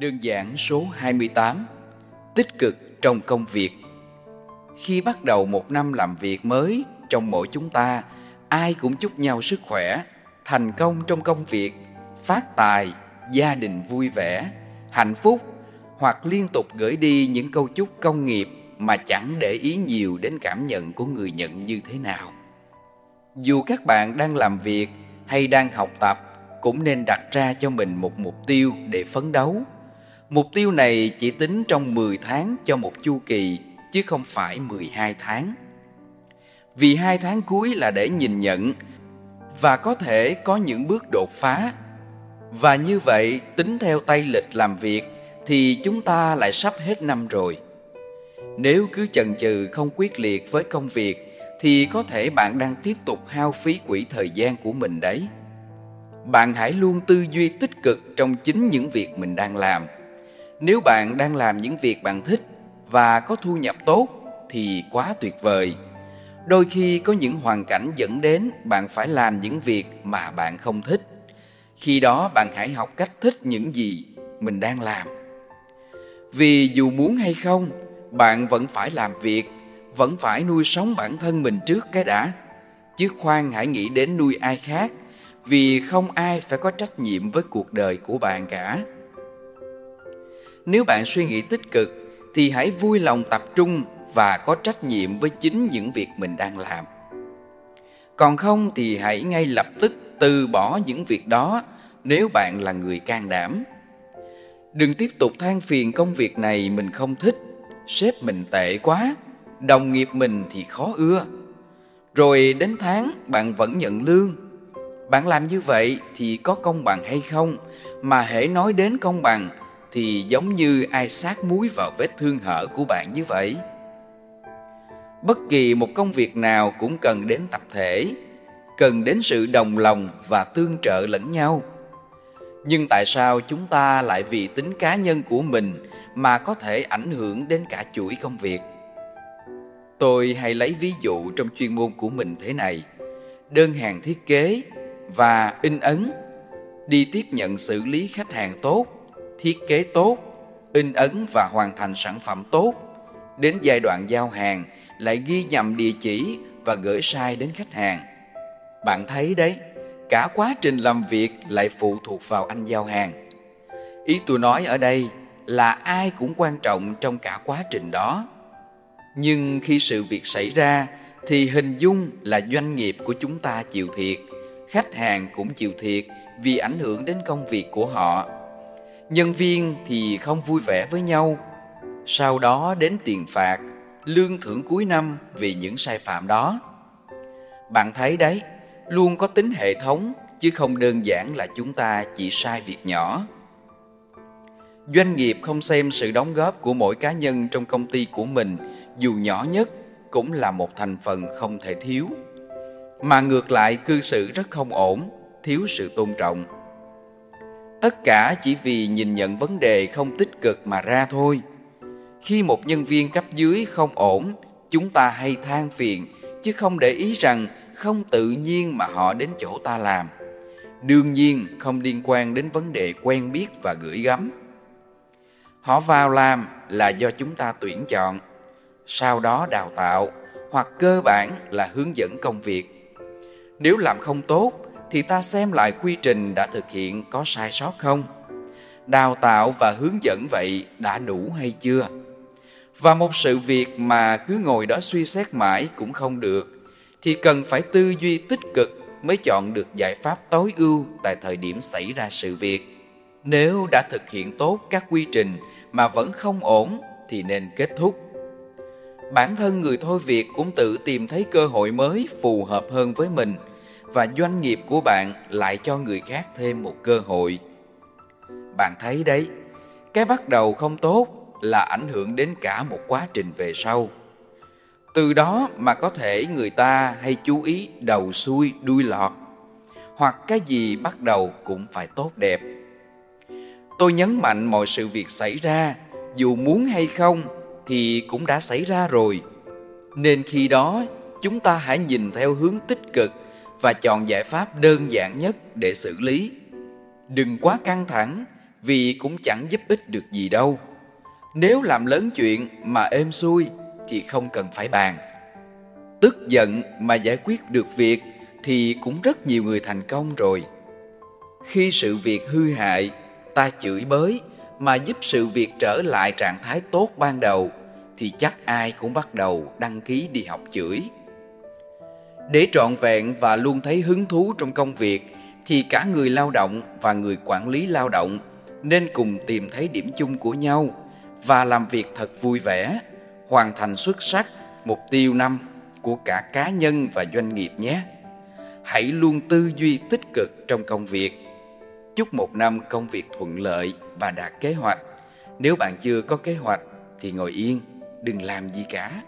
Đơn giản số 28 Tích cực trong công việc. Khi bắt đầu một năm làm việc mới trong mỗi chúng ta Ai cũng chúc nhau sức khỏe, thành công trong công việc, phát tài, gia đình vui vẻ, hạnh phúc Hoặc liên tục gửi đi những câu chúc công nghiệp mà chẳng để ý nhiều đến cảm nhận của người nhận như thế nào. Dù các bạn đang làm việc hay đang học tập cũng nên đặt ra cho mình một mục tiêu để phấn đấu. Mục tiêu này chỉ tính trong 10 tháng cho một chu kỳ chứ không phải 12 tháng. Vì hai tháng cuối là để nhìn nhận và có thể có những bước đột phá. Và như vậy, tính theo tay lịch làm việc thì chúng ta lại sắp hết năm rồi. Nếu cứ chần chừ không quyết liệt với công việc thì có thể bạn đang tiếp tục hao phí quỹ thời gian của mình đấy. Bạn hãy luôn tư duy tích cực trong chính những việc mình đang làm – nếu bạn đang làm những việc bạn thích và có thu nhập tốt thì quá tuyệt vời. Đôi khi có những hoàn cảnh dẫn đến bạn phải làm những việc mà bạn không thích. Khi đó bạn hãy học cách thích những gì mình đang làm. Vì dù muốn hay không, bạn vẫn phải làm việc, vẫn phải nuôi sống bản thân mình trước cái đã. Chứ khoan hãy nghĩ đến nuôi ai khác, vì không ai phải có trách nhiệm với cuộc đời của bạn cả. Nếu bạn suy nghĩ tích cực thì hãy vui lòng tập trung và có trách nhiệm với chính những việc mình đang làm. Còn không thì hãy ngay lập tức từ bỏ những việc đó nếu bạn là người can đảm. Đừng tiếp tục than phiền công việc này mình không thích, sếp mình tệ quá, đồng nghiệp mình thì khó ưa. Rồi đến tháng bạn vẫn nhận lương. Bạn làm như vậy thì có công bằng hay không? Mà hễ nói đến công bằng thì giống như ai sát muối vào vết thương hở của bạn như vậy. Bất kỳ một công việc nào cũng cần đến tập thể, cần đến sự đồng lòng và tương trợ lẫn nhau. Nhưng tại sao chúng ta lại vì tính cá nhân của mình mà có thể ảnh hưởng đến cả chuỗi công việc? Tôi hay lấy ví dụ trong chuyên môn của mình thế này. Đơn hàng thiết kế và in ấn, đi tiếp nhận xử lý khách hàng tốt thiết kế tốt, in ấn và hoàn thành sản phẩm tốt. Đến giai đoạn giao hàng lại ghi nhầm địa chỉ và gửi sai đến khách hàng. Bạn thấy đấy, cả quá trình làm việc lại phụ thuộc vào anh giao hàng. Ý tôi nói ở đây là ai cũng quan trọng trong cả quá trình đó. Nhưng khi sự việc xảy ra thì hình dung là doanh nghiệp của chúng ta chịu thiệt, khách hàng cũng chịu thiệt vì ảnh hưởng đến công việc của họ nhân viên thì không vui vẻ với nhau. Sau đó đến tiền phạt, lương thưởng cuối năm vì những sai phạm đó. Bạn thấy đấy, luôn có tính hệ thống, chứ không đơn giản là chúng ta chỉ sai việc nhỏ. Doanh nghiệp không xem sự đóng góp của mỗi cá nhân trong công ty của mình, dù nhỏ nhất cũng là một thành phần không thể thiếu. Mà ngược lại, cư xử rất không ổn, thiếu sự tôn trọng. Tất cả chỉ vì nhìn nhận vấn đề không tích cực mà ra thôi. Khi một nhân viên cấp dưới không ổn, chúng ta hay than phiền chứ không để ý rằng không tự nhiên mà họ đến chỗ ta làm. Đương nhiên không liên quan đến vấn đề quen biết và gửi gắm. Họ vào làm là do chúng ta tuyển chọn, sau đó đào tạo hoặc cơ bản là hướng dẫn công việc. Nếu làm không tốt thì ta xem lại quy trình đã thực hiện có sai sót không? Đào tạo và hướng dẫn vậy đã đủ hay chưa? Và một sự việc mà cứ ngồi đó suy xét mãi cũng không được, thì cần phải tư duy tích cực mới chọn được giải pháp tối ưu tại thời điểm xảy ra sự việc. Nếu đã thực hiện tốt các quy trình mà vẫn không ổn thì nên kết thúc. Bản thân người thôi việc cũng tự tìm thấy cơ hội mới phù hợp hơn với mình và doanh nghiệp của bạn lại cho người khác thêm một cơ hội. Bạn thấy đấy, cái bắt đầu không tốt là ảnh hưởng đến cả một quá trình về sau. Từ đó mà có thể người ta hay chú ý đầu xuôi đuôi lọt, hoặc cái gì bắt đầu cũng phải tốt đẹp. Tôi nhấn mạnh mọi sự việc xảy ra, dù muốn hay không thì cũng đã xảy ra rồi. Nên khi đó chúng ta hãy nhìn theo hướng tích cực và chọn giải pháp đơn giản nhất để xử lý. Đừng quá căng thẳng vì cũng chẳng giúp ích được gì đâu. Nếu làm lớn chuyện mà êm xuôi thì không cần phải bàn. Tức giận mà giải quyết được việc thì cũng rất nhiều người thành công rồi. Khi sự việc hư hại, ta chửi bới mà giúp sự việc trở lại trạng thái tốt ban đầu thì chắc ai cũng bắt đầu đăng ký đi học chửi. Để trọn vẹn và luôn thấy hứng thú trong công việc thì cả người lao động và người quản lý lao động nên cùng tìm thấy điểm chung của nhau và làm việc thật vui vẻ, hoàn thành xuất sắc mục tiêu năm của cả cá nhân và doanh nghiệp nhé. Hãy luôn tư duy tích cực trong công việc. Chúc một năm công việc thuận lợi và đạt kế hoạch. Nếu bạn chưa có kế hoạch thì ngồi yên, đừng làm gì cả.